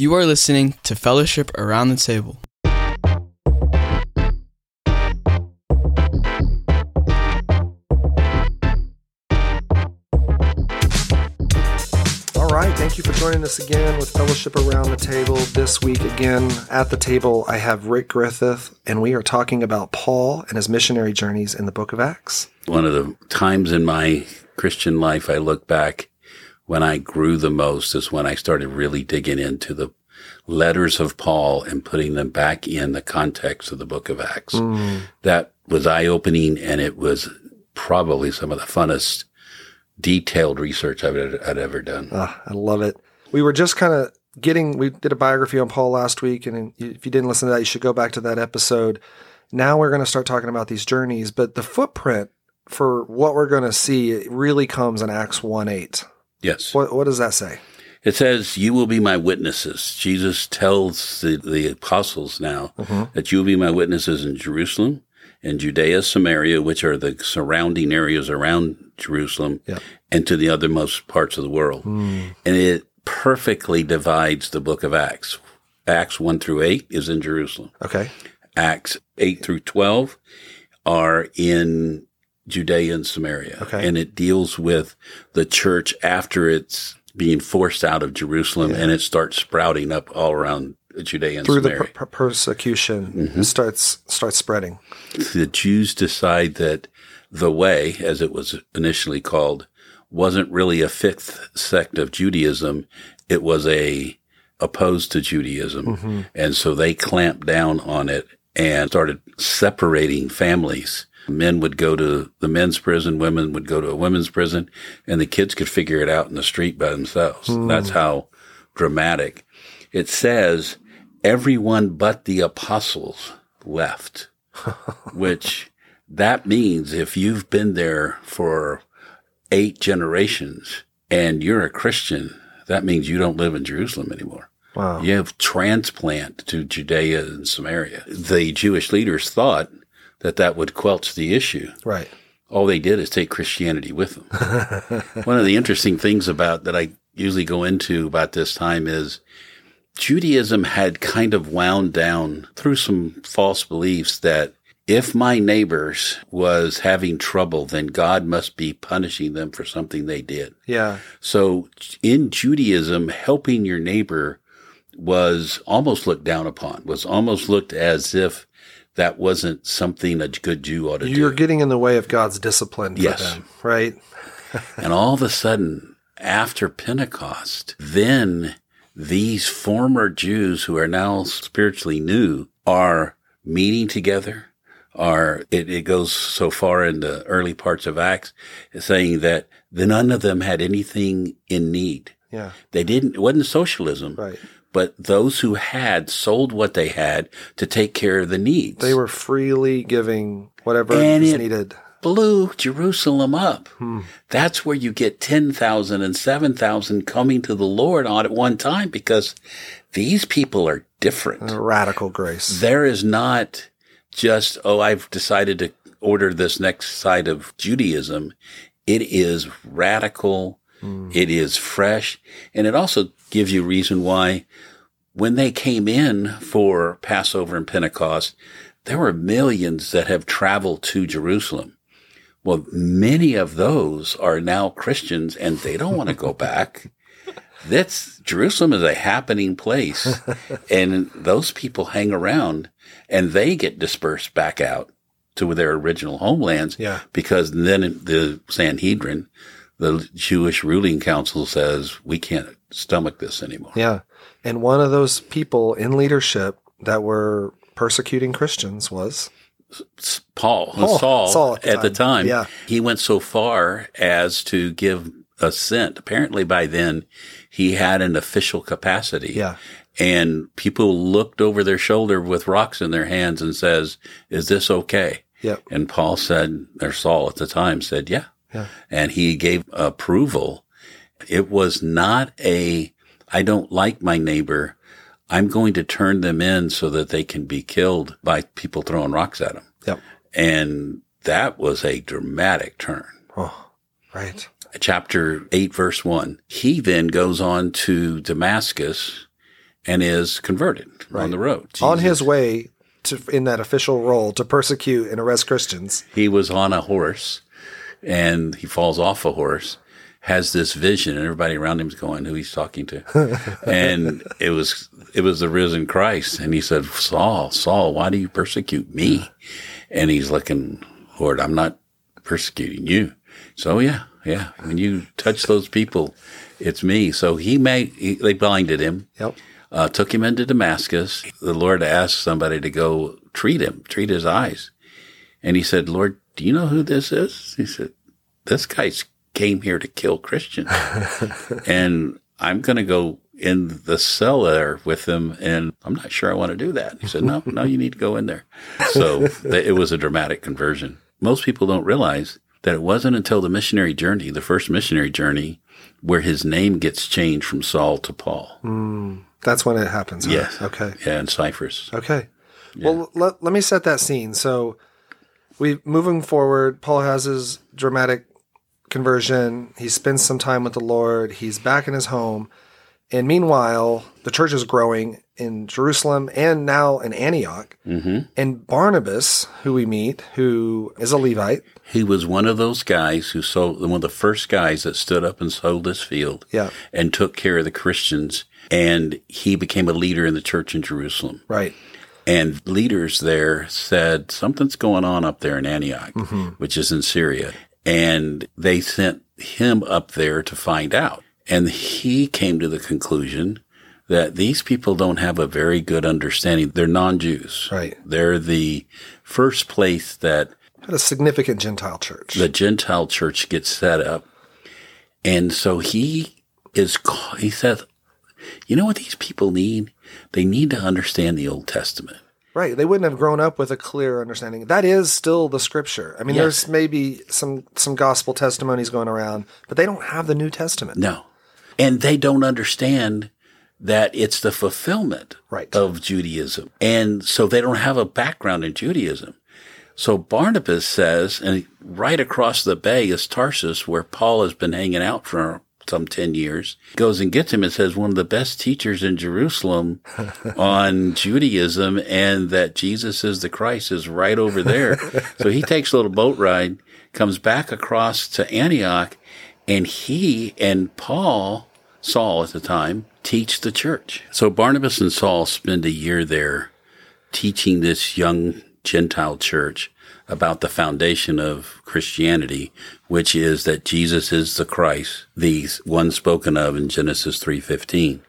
You are listening to Fellowship Around the Table. All right, thank you for joining us again with Fellowship Around the Table. This week, again, at the table, I have Rick Griffith, and we are talking about Paul and his missionary journeys in the book of Acts. One of the times in my Christian life I look back when I grew the most is when I started really digging into the letters of Paul and putting them back in the context of the book of Acts. That was eye opening and it was probably some of the funnest detailed research I've, I'd ever done. Ah, I love it. We were just kind of getting, we did a biography on Paul last week, and if you didn't listen to that, you should go back to that episode. Now we're going to start talking about these journeys, but the footprint for what we're going to see it really comes in Acts 1 8. Yes. What, what does that say? It says, You will be my witnesses. Jesus tells the, the apostles now mm-hmm. that you will be my witnesses in Jerusalem, in Judea, Samaria, which are the surrounding areas around Jerusalem, Yeah. and to the othermost parts of the world. Hmm. And it perfectly divides the book of Acts. Acts 1 through 8 is in Jerusalem. Okay. Acts 8 through 12 are in Judea and Samaria. Okay. And it deals with the church after it's being forced out of Jerusalem and it starts sprouting up all around Judea and Through the Samaria. per- per- persecution, it mm-hmm. starts starts spreading. the Jews decide that the way, as it was initially called, wasn't really a fifth sect of Judaism. It was a opposed to Judaism. Mm-hmm. And so they clamped down on it and started separating families. Men would go to the men's prison, women would go to a women's prison, and the kids could figure it out in the street by themselves. Hmm. That's how dramatic. It says everyone but the apostles left which that means if you've been there for eight generations and you're a Christian, that means you don't live in Jerusalem anymore. Wow. You have transplant to Judea and Samaria. The Jewish leaders thought that that would quelch the issue. Right. All they did is take Christianity with them. One of the interesting things about that I usually go into about this time is Judaism had kind of wound down through some false beliefs that if my neighbors was having trouble, then God must be punishing them for something they did. Yeah. So in Judaism, helping your neighbor was almost looked down upon, was almost looked as if that wasn't something a good Jew ought to do. You're getting in the way of God's discipline for Yes. them, right? And all of a sudden, after Pentecost, then these former Jews who are now spiritually new are meeting together. Are it, it goes so far in the early parts of Acts, saying that none of them had anything in need. Yeah. They didn't. It wasn't socialism, Right. But those who had sold what they had to take care of the needs. They were freely giving whatever And it- needed. blew Jerusalem up. Hmm. That's where you get 10,000 and 7,000 coming to the Lord on at one time because these people are different. Radical grace. There is not just, oh, I've decided to order this next side of Judaism. It is radical. Hmm. It is fresh. And it also gives you reason why when they came in for Passover and Pentecost, there were millions that have traveled to Jerusalem. Well, many of those are now Christians and they don't want to go back. That's Jerusalem is a happening place and those people hang around and they get dispersed back out to their original homelands Yeah. because then the Sanhedrin, the Jewish ruling council says we can't stomach this anymore. Yeah. And one of those people in leadership that were persecuting Christians was Paul, Paul, Saul, Saul at, the, time, yeah. he went so far as to give assent. Apparently, by then, he had an official capacity. Yeah. And people looked over their shoulder with rocks in their hands and says, "Is this okay?" Yep. And Paul said, or Saul at the time said, "Yeah." Yeah. And he gave approval. It was not a, I don't like my neighbor. I'm going to turn them in so that they can be killed by people throwing rocks at them. Yep. And that was a dramatic turn. Oh, right. Chapter 8, verse 1. He then goes on to Damascus and is converted on the road. On his way to in that official role to persecute and arrest Christians. he was on a horse and he falls off a horse, has this vision, and everybody around him's going, who he's talking to. and it was it was the risen Christ. And he said, Saul, Saul, why do you persecute me? And he's looking, Lord, I'm not persecuting you. So yeah, yeah. When you touch those people, it's me. So he made he, they blinded him Yep. uh, took him into Damascus. The Lord asked somebody to go treat him, treat his eyes. And he said, Lord, do you know who this is? He said, this guy's came here to kill Christians. and I'm going to go in the cell there with him. And I'm not sure I want to do that. He said, no, no, you need to go in there. So th- it was a dramatic conversion. Most people don't realize that it wasn't until the missionary journey, the first missionary journey, where his name gets changed from Saul to Paul. Hmm. That's when it happens. huh? Yes. Okay. Yeah, in Cyprus. Okay. Well, let, let me set that scene. So, we moving forward. Paul has his dramatic conversion. He spends some time with the Lord. He's back in his home, and meanwhile, the church is growing in Jerusalem and now in Antioch. Mm-hmm. And Barnabas, who we meet, who is a Levite, He was one of those guys who sold, one of the first guys that stood up and sold this field Yeah. and took care of the Christians. And he became a leader in the church in Jerusalem. right? And leaders there said, something's going on up there in Antioch, which is in Syria. And they sent him up there to find out. And he came to the conclusion that these people don't have a very good understanding. They're non-Jews. Right. They're the first place that Had a significant Gentile church. the Gentile church gets set up. And so he is, he says, you know what these people need? They need to understand the Old Testament. Right. They wouldn't have grown up with a clear understanding. That is still the scripture. I mean, Yes. there's maybe some some gospel testimonies going around, but they don't have the New Testament. No. And they don't understand that it's the fulfillment Right. of Judaism. And so they don't have a background in Judaism. So Barnabas says, and right across the bay is Tarsus, where Paul has been hanging out for some 10 years, goes and gets him and says, one of the best teachers in Jerusalem on Judaism and that Jesus is the Christ is right over there. so he takes a little boat ride, comes back across to Antioch, and he and Paul, Saul at the time, teach the church. So Barnabas and Saul spend a year there teaching this young Gentile church about the foundation of Christianity, which is that Jesus is the Christ, the one spoken of in Genesis 3:15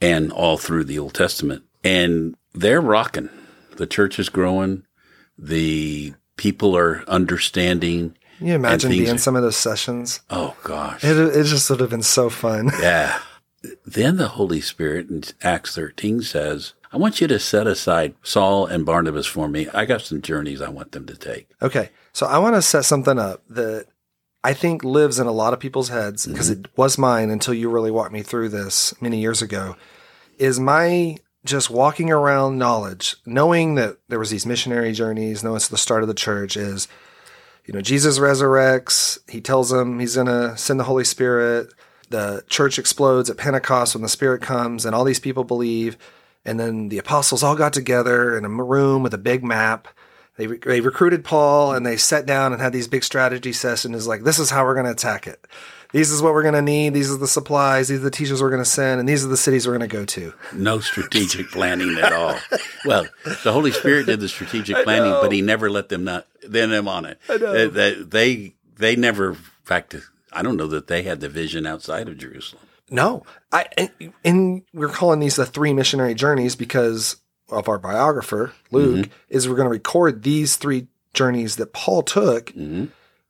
and all through the Old Testament. And they're rocking. The church is growing. The people are understanding. Can you imagine being are- some of those sessions? Oh gosh. It, it just would have been so fun. Yeah. Then the Holy Spirit in Acts 13 says, I want you to set aside Saul and Barnabas for me. I got some journeys I want them to take. Okay. So I want to set something up that I think lives in a lot of people's heads because mm-hmm. it was mine until you really walked me through this many years ago. Is my just walking around knowledge, knowing that there was these missionary journeys, knowing it's the start of the church is, you know, Jesus resurrects. He tells them he's going to send the Holy Spirit. The church explodes at Pentecost when the Spirit comes and all these people believe. And then the apostles all got together in a room with a big map. They, re- they recruited Paul and they sat down and had these big strategy sessions. Like, this is how we're going to attack it. These is what we're going to need. These are the supplies. These are the teachers we're going to send. And these are the cities we're going to go to. No strategic planning at all. Well, the Holy Spirit did the strategic planning, but he never let them not then them on it. They, they, they they never in fact I don't know that they had the vision outside of Jerusalem. No, I and, and we're calling these the three missionary journeys because of our biographer Luke mm-hmm. is we're going to record these three journeys that Paul took, mm-hmm.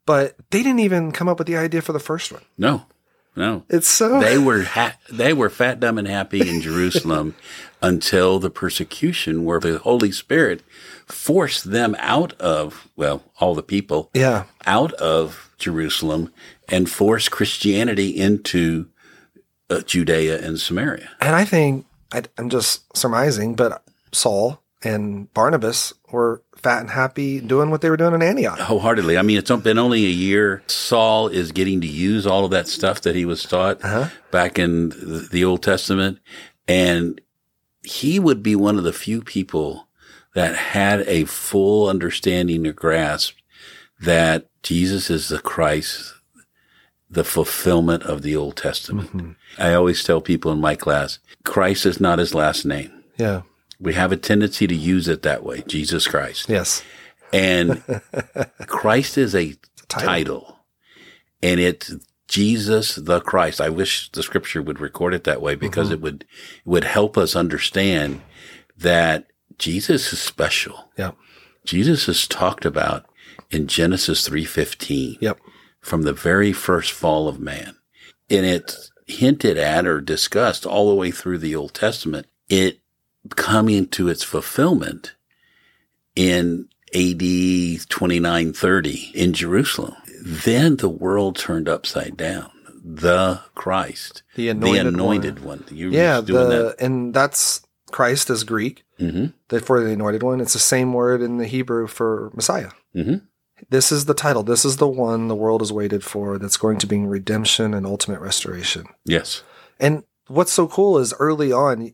but they didn't even come up with the idea for the first one. No. No. It's so they were ha- they were fat, dumb, and happy in Jerusalem until the persecution, where the Holy Spirit forced them out of well, all the people, yeah, out of Jerusalem and forced Christianity into uh, Judea and Samaria. and I think I, I'm just surmising, but Saul and Barnabas were fat and happy doing what they were doing in Antioch. Wholeheartedly. I mean, it's been only a year. Saul is getting to use all of that stuff that he was taught back in the Old Testament. And he would be one of the few people that had a full understanding or grasp that Jesus is the Christ, the fulfillment of the Old Testament. Mm-hmm. I always tell people in my class, Christ is not his last name. Yeah. We have a tendency to use it that way, Jesus Christ. Yes. And Christ is a title. title. And it's Jesus the Christ. I wish the scripture would record it that way because mm-hmm. it would it would help us understand that Jesus is special. Yep. Jesus is talked about in Genesis 3:15 Yep. From the very first fall of man. And it's hinted at or discussed all the way through the Old Testament. It coming to its fulfillment in AD 2930 in Jerusalem. Then the world turned upside down. The Christ, The anointed anointed one. Were Yeah. The, and that's Christ is Greek. that. hmm The, for the anointed one, it's the same word in the Hebrew for Messiah. hmm This is the title. This is the one the world has waited for that's going to bring redemption and ultimate restoration. Yes. And what's so cool is early on,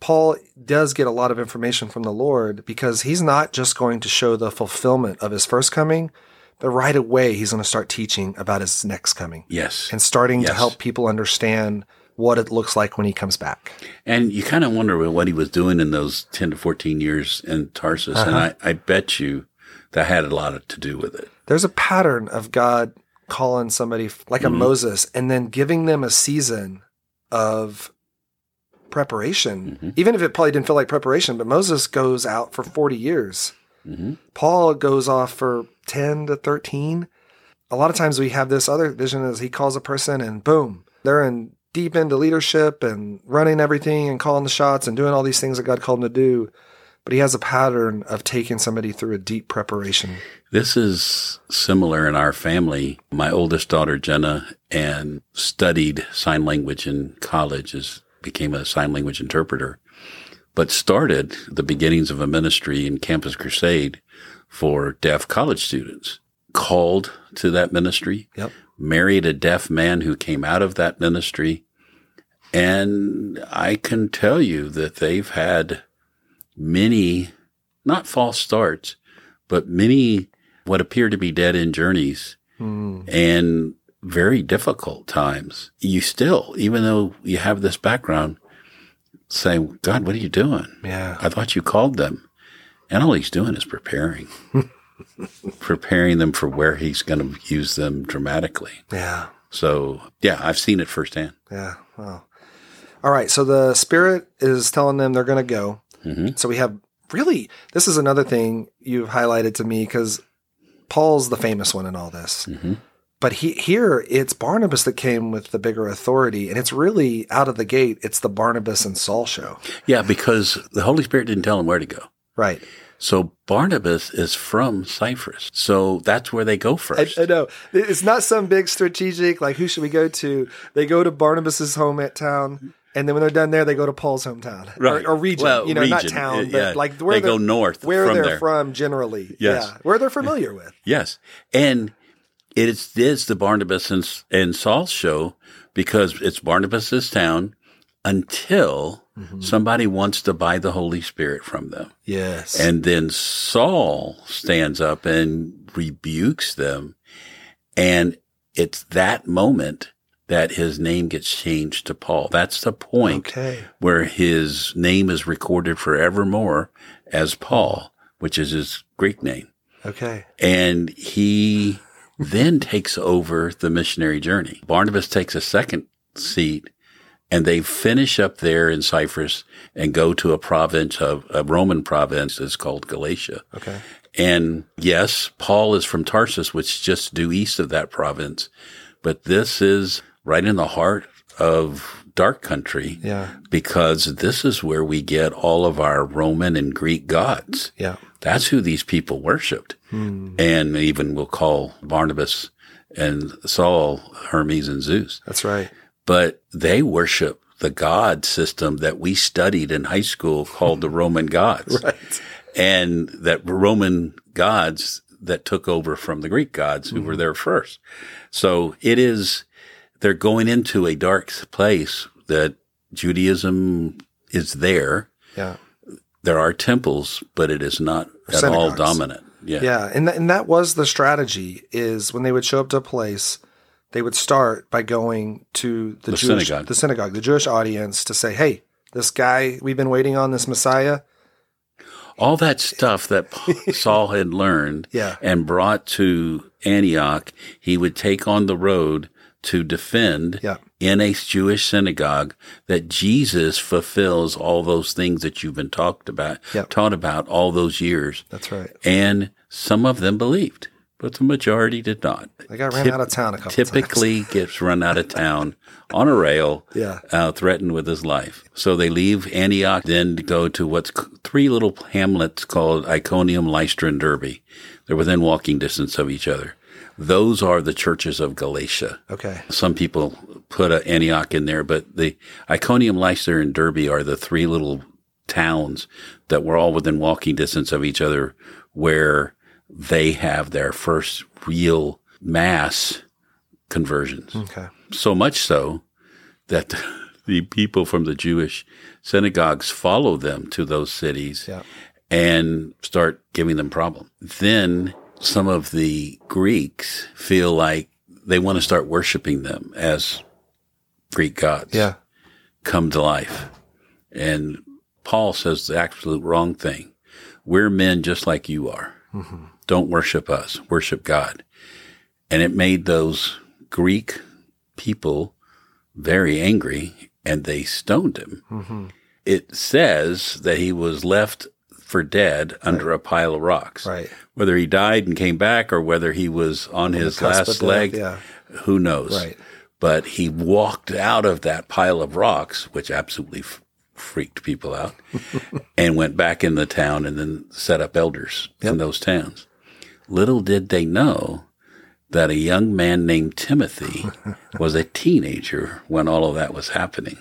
Paul does get a lot of information from the Lord because he's not just going to show the fulfillment of his first coming, but right away he's going to start teaching about his next coming Yes. and starting to help people understand what it looks like when he comes back. And you kind of wonder what he was doing in those 10 to 14 years in Tarsus. And Uh-huh. I, I bet you that had a lot to do with it. There's a pattern of God calling somebody like a Mhm. Moses and then giving them a season of preparation, Mhm. even if it probably didn't feel like preparation, but Moses goes out for 40 years. hmm Paul goes off for 10 to 13. A lot of times we have this other vision as he calls a person and boom, they're in deep into leadership and running everything and calling the shots and doing all these things that God called them to do. But he has a pattern of taking somebody through a deep preparation. This is similar in our family. My oldest daughter, Jenna, and studied sign language in college, is, became a sign language interpreter, but started the beginnings of a ministry in Campus Crusade for deaf college students. Called to that ministry, Yep. married a deaf man who came out of that ministry. And I can tell you that they've had many, not false starts, but many what appear to be dead end journeys Hmm. and very difficult times. You still, even though you have this background, say, God, what are you doing? Yeah. I thought you called them. And all he's doing is preparing, preparing them for where he's going to use them dramatically. Yeah. So, yeah, I've seen it firsthand. Yeah. Wow. All right. So the spirit is telling them they're going to go. Mhm. So we have really, this is another thing you've highlighted to me because Paul's the famous one in all this. Mhm. But he, here it's Barnabas that came with the bigger authority. And it's really out of the gate, it's the Barnabas and Saul show. Yeah, because the Holy Spirit didn't tell him where to go. Right. So Barnabas is from Cyprus. So that's where they go I, first. I know. It's not some big strategic, like, who should we go to? They go to Barnabas's home at town. And then when they're done there, they go to Paul's hometown Right. or, or region. Well, you know, not town, but yeah. like where They go north where from they're there. from generally. Yes. Yeah, where they're familiar with. Yes. And it is this the Barnabas and, and Saul show because it's Barnabas's town until mm-hmm. somebody wants to buy the Holy Spirit from them. Yes. And then Saul stands up and rebukes them. And it's that moment that his name gets changed to Paul. That's the point okay. where his name is recorded forevermore as Paul, which is his Greek name. Okay. And he then takes over the missionary journey. Barnabas takes a second seat and they finish up there in Cyprus and go to a province of a Roman province that's called Galatia. Okay. And yes, Paul is from Tarsus, which is just due east of that province, but this is right in the heart of dark country Yeah. because this is where we get all of our Roman and Greek gods. Yeah. That's who these people worshiped. Hmm. And even we'll call Barnabas and Saul Hermes and Zeus. That's right. But they worship the god system that we studied in high school called the Roman gods. Right. And that Roman gods that took over from the Greek gods who were there first. So it is, they're going into a dark place that Judaism is there Yeah. There are temples, but it is not at all dominant. Yeah. Yeah, and th- and that was the strategy. Is when they would show up to a place, they would start by going to the, The Jewish, synagogue. the synagogue, the Jewish audience, to say, "Hey, this guy we've been waiting on, this Messiah." All that stuff that Saul had learned Yeah. and brought to Antioch, he would take on the road to defend Yeah. in a Jewish synagogue that Jesus fulfills all those things that you've been talked about, Yep. taught about all those years. That's right. And some of them believed, but the majority did not. They got ran Tip- out of town a couple Typically gets run out of town on a rail, Yeah. uh, threatened with his life. So they leave Antioch, then go to what's three little hamlets called Iconium, Lystra, and Derbe. They're within walking distance of each other. Those are the churches of Galatia. Okay. Some people put a Antioch in there, but the Iconium, Lystra, and Derbe are the three little towns that were all within walking distance of each other where they have their first real mass conversions. Okay. So much so that the people from the Jewish synagogues follow them to those cities Yeah. and start giving them problem. Then some of the Greeks feel like they want to start worshiping them as Greek gods Yeah. come to life. And Paul says the absolute wrong thing. We're men just like you are. Mm-hmm. Don't worship us, worship God. And it made those Greek people very angry and they stoned him. Mm-hmm. It says that he was left for dead under a pile of rocks. Right. Whether he died and came back or whether he was on his last death, leg, yeah. who knows? Right. But he walked out of that pile of rocks, which absolutely f- freaked people out, and went back in the town and then set up elders in those towns. Little did they know that a young man named Timothy was a teenager when all of that was happening.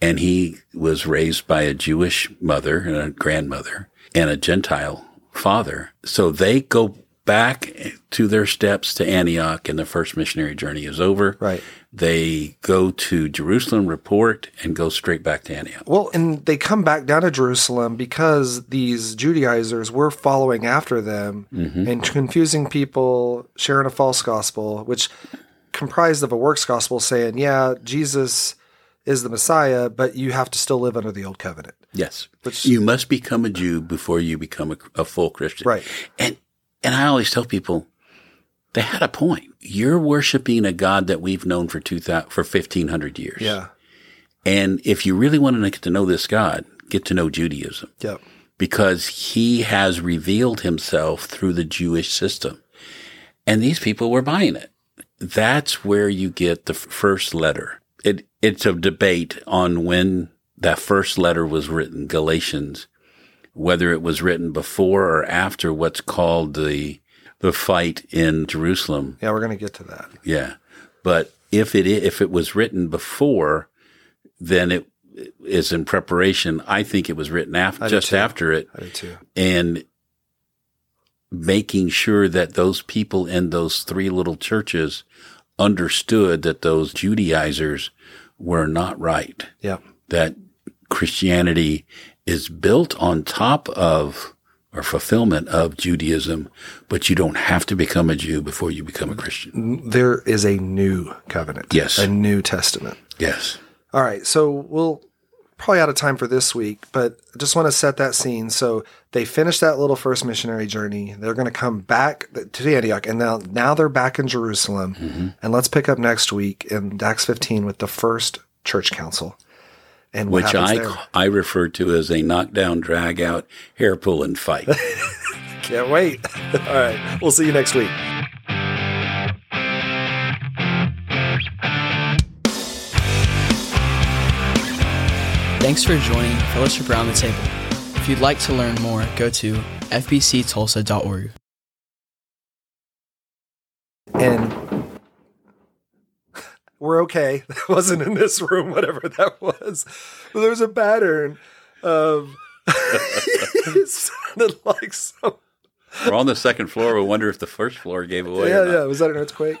And he was raised by a Jewish mother and a grandmother and a Gentile father. So they go back to their steps to Antioch and the first missionary journey is over. Right. They go to Jerusalem, report, and go straight back to Antioch. Well, and they come back down to Jerusalem because these Judaizers were following after them mm-hmm. and confusing people, sharing a false gospel, which comprised of a works gospel saying, yeah, Jesus is the Messiah, but you have to still live under the old covenant. Yes. Which- you must become a Jew before you become a, a full Christian. Right. And and I always tell people they had a point. You're worshiping a God that we've known for two thousand for fifteen hundred years. Yeah. And if you really want to get to know this God, get to know Judaism Yep. because he has revealed himself through the Jewish system. And these people were buying it. That's where you get the first letter. It, it's a debate on when that first letter was written, Galatians, whether it was written before or after what's called the, the fight in Jerusalem. Yeah, we're going to get to that. Yeah. But if it, if it was written before, then it is in preparation. I think it was written after, just too. after it I do too. and making sure that those people in those three little churches understood that those Judaizers were not right, Yep. that Christianity is built on top of or fulfillment of Judaism, but you don't have to become a Jew before you become a Christian. There is a new covenant. Yes. A new testament. Yes. All right, so we'll probably out of time for this week, but I just want to set that scene. So they finished that little first missionary journey. They're going to come back to Antioch, and now now they're back in Jerusalem. Mm-hmm. And let's pick up next week in Acts 15 with the first church council, and what Which I, there. I refer to as a knockdown, drag out, hair pulling fight. Can't wait. All right, we'll see you next week. Thanks for joining Fellowship Around the Table. If you'd like to learn more, go to fbctulsa.org. and we're okay. That wasn't in this room, whatever that was. But there's a pattern of it sounded like some We're on the second floor. We wonder if the first floor gave away. yeah or not. yeah. Was that an earthquake?